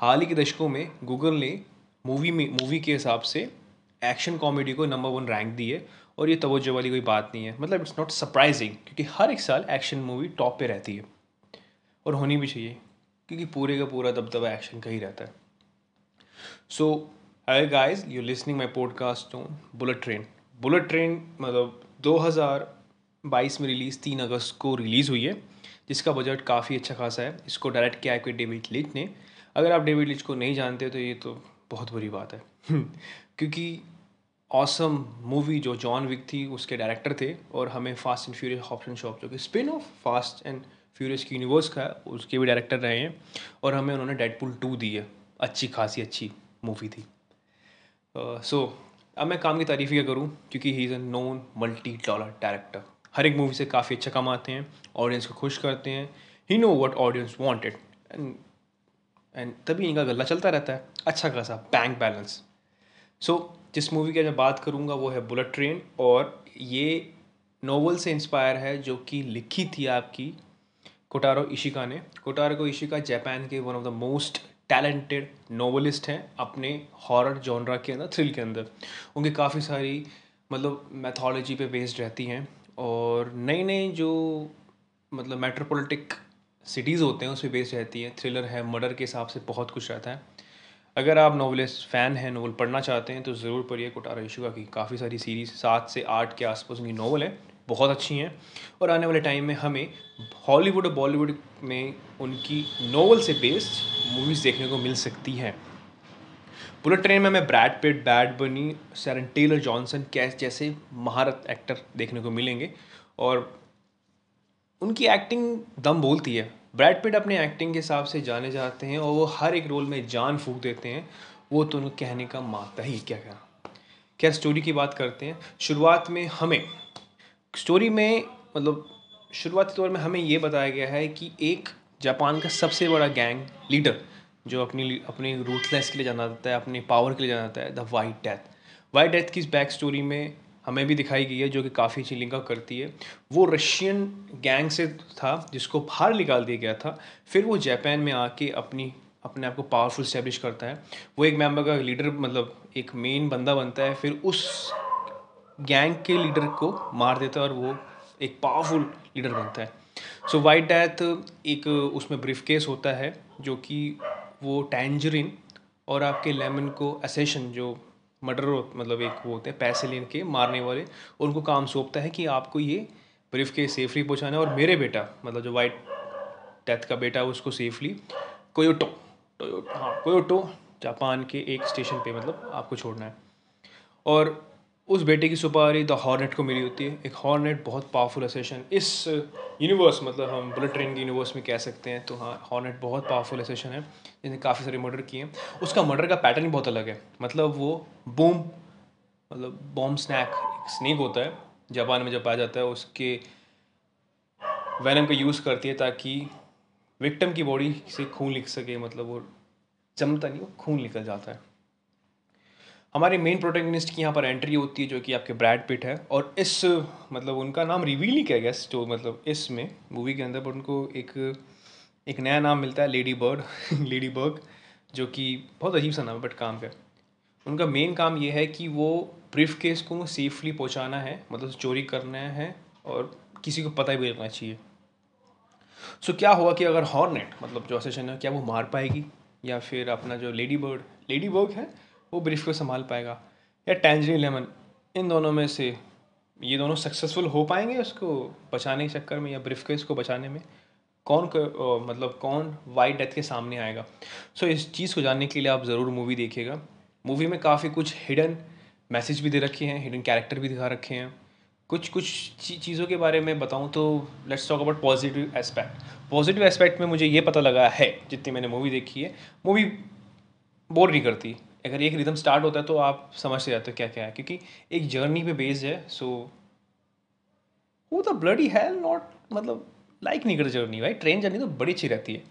हाल ही के दशकों में गूगल ने मूवी में मूवी के हिसाब से एक्शन कॉमेडी को नंबर वन रैंक दी है और ये तवज्जो वाली कोई बात नहीं है। मतलब इट्स नॉट सरप्राइजिंग क्योंकि हर एक साल एक्शन मूवी टॉप पे रहती है और होनी भी चाहिए क्योंकि पूरे का पूरा दबदबा एक्शन का ही रहता है। So hi guys you listening my podcast on bullet train bullet train मतलब 2022 में रिलीज़ तीन अगस्त को रिलीज़ हुई है, जिसका बजट काफ़ी अच्छा खासा है। इसको डायरेक्ट किया है कोई डेविड लिच ने अगर आप डेविड लिच को नहीं जानते तो ये तो बहुत बुरी बात है। क्योंकि ऑसम मूवी जो जॉन विक थी उसके डायरेक्टर थे और हमें Fast and Furious option shop जो कि spin off Fast and Furious की यूनिवर्स का है उसके भी डायरेक्टर रहे हैं और हमें उन्होंने डेडपुल टू दी है। अच्छी खासी अच्छी मूवी थी। सो uh, so, अब मैं काम की तारीफ़ क्या करूँ क्योंकि he is a known multi dollar director हर एक मूवी से काफ़ी अच्छा कमाते हैं ऑडियंस को खुश करते हैं। He know what audience wanted and and तभी इनका गला चलता रहता है। अच्छा खासा बैंक बैलेंस सो जिस मूवी की मैं बात करूँगा, वो है बुलेट ट्रेन और ये नोवेल से इंस्पायर है, जो कि लिखी थी आपकी कोटारो इशिका ने। कोटारो इशिका जापान के one of the most talented novelist हैं अपने हॉरर जॉनरा के अंदर थ्रिल के अंदर। उनकी काफ़ी सारी मतलब मैथोलॉजी पे बेस्ड रहती हैं। और नई नई जो मतलब मेट्रोपोलिटिक सिटीज़ होते हैं, उस पर बेस्ड रहती है। थ्रिलर है मर्डर के हिसाब से बहुत कुछ रहता है। अगर आप नॉवलिस्ट फ़ैन हैं नॉवल पढ़ना चाहते हैं तो ज़रूर पढ़िए कोटारा इशुका की काफ़ी सारी सीरीज़ सात से आठ के आसपास उनकी नॉवल है। बहुत अच्छी हैं। और आने वाले टाइम में हमें हॉलीवुड और बॉलीवुड में उनकी नॉवल से बेस्ड मूवीज़ देखने को मिल सकती हैं। बुलेट ट्रेन में हमें ब्रैड पिट बैड बनी सैरन टेलर जॉनसन कैस, जैसे महारत एक्टर देखने को मिलेंगे। और उनकी एक्टिंग दम बोलती है। ब्रैड पिट अपने एक्टिंग के हिसाब से जाने जाते हैं और वो हर एक रोल में जान फूक देते हैं। वो तो कहने का माता ही क्या कहना क्या स्टोरी की बात करते हैं। शुरुआत में हमें स्टोरी में मतलब शुरुआती तौर में हमें ये बताया गया है कि एक जापान का सबसे बड़ा गैंग लीडर जो अपनी अपनी रूथलेस के लिए जाना जाता है, अपने पावर के लिए जाना जाता है the White Death White Death की इस बैक स्टोरी में हमें भी दिखाई गई है, जो कि काफ़ी लिंक करती है। वो रशियन गैंग से था, जिसको बाहर निकाल दिया गया था। फिर वो जापान में आके अपनी, अपने आप को पावरफुल स्टैब्लिश करता है। वो एक मेंबर का लीडर मतलब एक मेन बंदा बनता है। फिर उस गैंग के लीडर को मार देता है और वो एक पावरफुल लीडर बनता है। सो वाइट डेथ एक उसमें ब्रीफ केस होता है, जो कि वो टैंजरिन और आपके लेमन को असेशन जो मर्डर मतलब एक वो होते हैं, पैसे लेने के मारने वाले उनको काम सौंपता है कि आपको ये ब्रीफ के सेफली पहुँचाना है, और मेरे बेटा मतलब जो वाइट डेथ का बेटा है, उसको सेफली कोयोटो हाँ कोयोटो जापान के एक स्टेशन पे मतलब आपको छोड़ना है। और उस बेटे की सुपारी द हॉर्नेट को मिली होती है। एक हॉर्नेट बहुत पावरफुल एसेशन इस यूनिवर्स मतलब हम बुलेट ट्रेन के यूनिवर्स में कह सकते हैं तो हाँ हॉर्नेट बहुत पावरफुल एसेशन है जिसने काफ़ी सारे मर्डर किए हैं। उसका मर्डर का पैटर्न भी बहुत अलग है। मतलब वो बूम मतलब बॉम्ब स्नैक स्नेक होता है, जापान में जब पाया जाता है, उसके वैनम का यूज़ करती है, ताकि विक्टम की बॉडी से खून लिख सके मतलब वो जमता नहीं, वो खून निकल जाता है। हमारे मेन प्रोटेगनिस्ट की यहाँ पर एंट्री होती है जो कि आपके ब्रैड पिट है और इस मतलब उनका नाम रिवील नहीं किया गया जो मतलब इसमें मूवी के अंदर पर उनको एक एक नया नाम मिलता है लेडी बर्ड लेडी बर्ग जो कि बहुत अजीब सा नाम है बट काम का उनका मेन काम ये है कि वो ब्रीफ केस को सेफली पहुँचाना है मतलब चोरी करना है और किसी को पता ही भी लगना चाहिए। सो क्या हुआ कि अगर हॉर्नेट मतलब जो असेशन है, क्या वो मार पाएगी? या फिर अपना जो लेडी बर्ड लेडी बर्ग है वो ब्रीफ को संभाल पाएगा। या टैंजरी लेमन इन दोनों में से ये दोनों सक्सेसफुल हो पाएँगे उसको बचाने के चक्कर में या ब्रीफ को इसको बचाने में? कौन को, मतलब कौन वाइट डेथ के सामने आएगा? सो so, इस चीज़ को जानने के लिए आप ज़रूर मूवी देखिएगा। मूवी में काफ़ी कुछ हिडन मैसेज भी दे रखे हैं हिडन कैरेक्टर भी दिखा रखे हैं। कुछ कुछ चीज़ों के बारे में बताऊँ तो let's talk about positive aspect positive aspect में मुझे ये पता लगा है जितनी मैंने मूवी देखी है। मूवी बोर नहीं करती। अगर एक रिदम स्टार्ट होता है तो आप समझते जाते हो क्या क्या है, क्योंकि एक जर्नी पे बेस्ड है सो वो तो ब्लडी है नॉट मतलब लाइक नहीं करता जर्नी भाई ट्रेन जर्नी तो बड़ी अच्छी रहती है।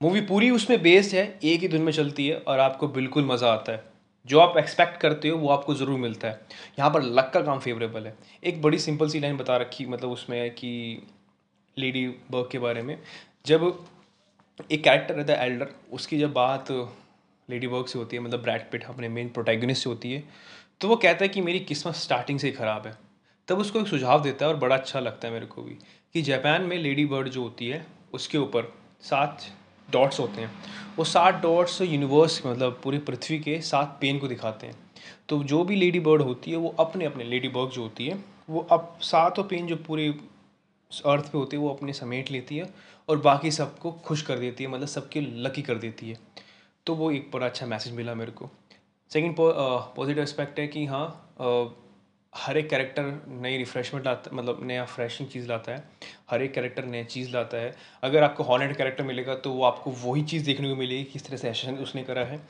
मूवी पूरी उसमें बेस्ड है, एक ही दिन में चलती है और आपको बिल्कुल मज़ा आता है। जो आप एक्सपेक्ट करते हो, वो आपको ज़रूर मिलता है। यहाँ पर लक का काम फेवरेबल है। एक बड़ी सिंपल सी लाइन बता रखी मतलब उसमें है कि लेडी बर्ग के बारे में। जब एक कैरेक्टर रहता है एल्डर उसकी जब बात लेडी बर्ग से होती है मतलब ब्रैड पिट अपने मेन प्रोटैगनिस्ट से होती है। तो वो कहता है कि मेरी किस्मत स्टार्टिंग से ही ख़राब है। तब उसको एक सुझाव देता है और बड़ा अच्छा लगता है मेरे को भी कि जापान में लेडी बर्ड जो होती है, उसके ऊपर सात डॉट्स होते हैं। वो सात डॉट्स यूनिवर्स मतलब पूरी पृथ्वी के सात पेन को दिखाते हैं। तो जो भी लेडी बर्ड होती है, वो अपने अपने लेडी बर्ग जो होती है, वो अब सातों पेन जो पूरे अर्थ पे होती है, वो अपने समेट लेती है और बाकी सबको खुश कर देती है मतलब सबके लकी कर देती है। तो वो एक बड़ा अच्छा मैसेज मिला मेरे को। सेकेंड पॉजिटिव एस्पेक्ट है कि हाँ हर एक कैरेक्टर नई रिफ्रेशमेंट लाता मतलब नया फ्रेशिंग चीज़ लाता है। हर एक कैरेक्टर नया चीज़ लाता है। अगर आपको हॉनेट कैरेक्टर मिलेगा तो वो आपको वही चीज़ देखने को मिलेगी किस तरह से एक्शन उसने करा है।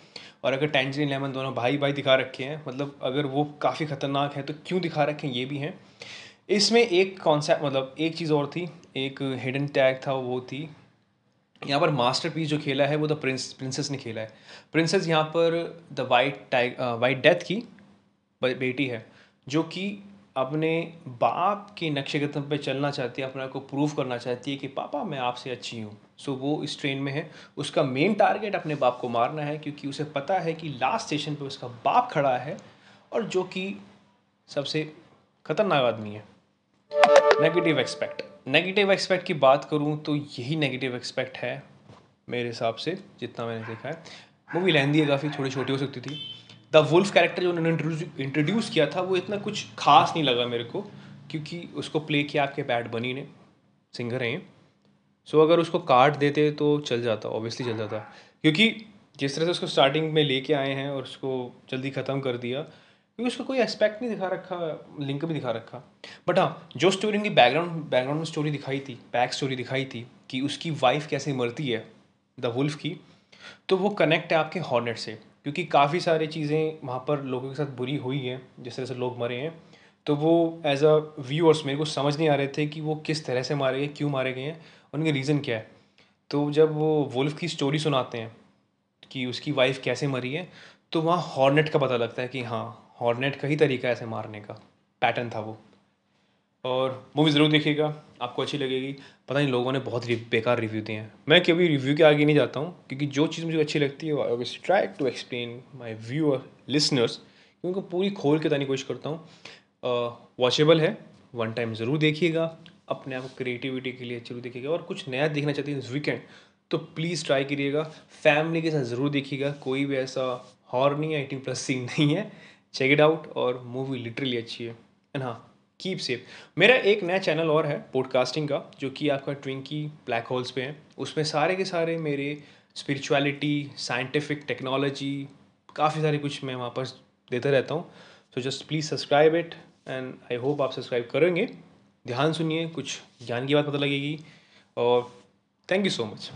और अगर टेंजरिन लेमन दोनों भाई भाई दिखा रखे हैं मतलब अगर वो काफ़ी ख़तरनाक है तो क्यों दिखा रखे हैं, ये भी हैं। इसमें एक कॉन्सेप्ट मतलब एक चीज़ और थी, एक हिडन टैग था, वो थी यहाँ पर मास्टर जो खेला है, वो द प्रिंस प्रिंसेस ने खेला है। प्रिंसेस यहाँ पर द वाइट टाइग वाइट डेथ की बेटी है, जो कि अपने बाप के नक्शे कदम पे चलना चाहती है, अपने आप को प्रूव करना चाहती है कि, पापा, मैं आपसे अच्छी हूँ। सो वो इस ट्रेन में है। उसका मेन टारगेट अपने बाप को मारना है, क्योंकि उसे पता है कि लास्ट स्टेशन पे उसका बाप खड़ा है और जो कि सबसे खतरनाक आदमी है। नेगेटिव एक्सपेक्ट नेगेटिव एक्सपेक्ट की बात करूँ तो यही नेगेटिव एक्सपेक्ट है मेरे हिसाब से जितना मैंने देखा है। मूवी लेंदी है काफ़ी छोटी छोटी हो सकती थी। द वुल्फ कैरेक्टर जो उन्होंने इंट्रोड्यूस किया था वो इतना कुछ खास नहीं लगा मेरे को क्योंकि उसको प्ले किया आपके बैड बनी ने सिंगर हैं सो so, अगर उसको काट देते तो चल जाता ऑब्वियसली चल जाता। क्योंकि जिस तरह से उसको स्टार्टिंग में लेके आए हैं और उसको जल्दी ख़त्म कर दिया क्योंकि उसका कोई एस्पेक्ट नहीं दिखा रखा लिंक भी दिखा रखा। बट हाँ जो स्टोरी उनकी बैकग्राउंड बैकग्राउंड में स्टोरी दिखाई थी बैक स्टोरी दिखाई थी, कि उसकी वाइफ कैसे मरती है द वुल्फ की तो वो कनेक्ट है आपके हॉर्नेट से। क्योंकि काफ़ी सारी चीज़ें वहाँ पर लोगों के साथ बुरी हुई हैं, जिस तरह से लोग मरे हैं। तो वो एज अ व्यूअर्स मेरे को समझ नहीं आ रहे थे कि वो किस तरह से मारे गए, क्यों मारे गए हैं, उनके रीज़न क्या है। तो जब वो वुल्फ की स्टोरी सुनाते हैं, कि उसकी वाइफ कैसे मरी है तो वहाँ हॉर्नेट का पता लगता है कि हाँ हॉर्नेट का ही तरीका ऐसे मारने का। पैटर्न था वो। और मूवी ज़रूर देखिएगा, आपको अच्छी लगेगी। पता नहीं, लोगों ने बहुत बेकार रिव्यू दिए हैं। मैं कभी रिव्यू के आगे नहीं जाता हूँ, क्योंकि जो चीज़ मुझे अच्छी लगती है I will try to explain my view listeners क्योंकि पूरी खोल के तानी कोशिश करता हूँ। वॉचेबल है वन टाइम ज़रूर देखिएगा, अपने आप को क्रिएटिविटी के लिए ज़रूर देखिएगा। और कुछ नया देखना चाहते हैं इस वीकेंड तो प्लीज़ ट्राई करिएगा। फैमिली के साथ ज़रूर देखिएगा, कोई भी ऐसा हॉर नहीं है एटीन प्लस सीन नहीं है। चेक इट आउट और मूवी लिटरली अच्छी है। एंड हाँ कीप सेफ़ मेरा एक नया चैनल और है पॉडकास्टिंग का, जो कि आपका ट्विंकी ब्लैक होल्स पे है। उसमें सारे के सारे मेरे स्पिरिचुअलिटी साइंटिफिक टेक्नोलॉजी काफ़ी सारे कुछ मैं वहाँ पर देता रहता हूँ। So just please subscribe it and I hope आप सब्सक्राइब करेंगे। ध्यान सुनिए, कुछ ज्ञान की बात पता लगेगी। और thank you so much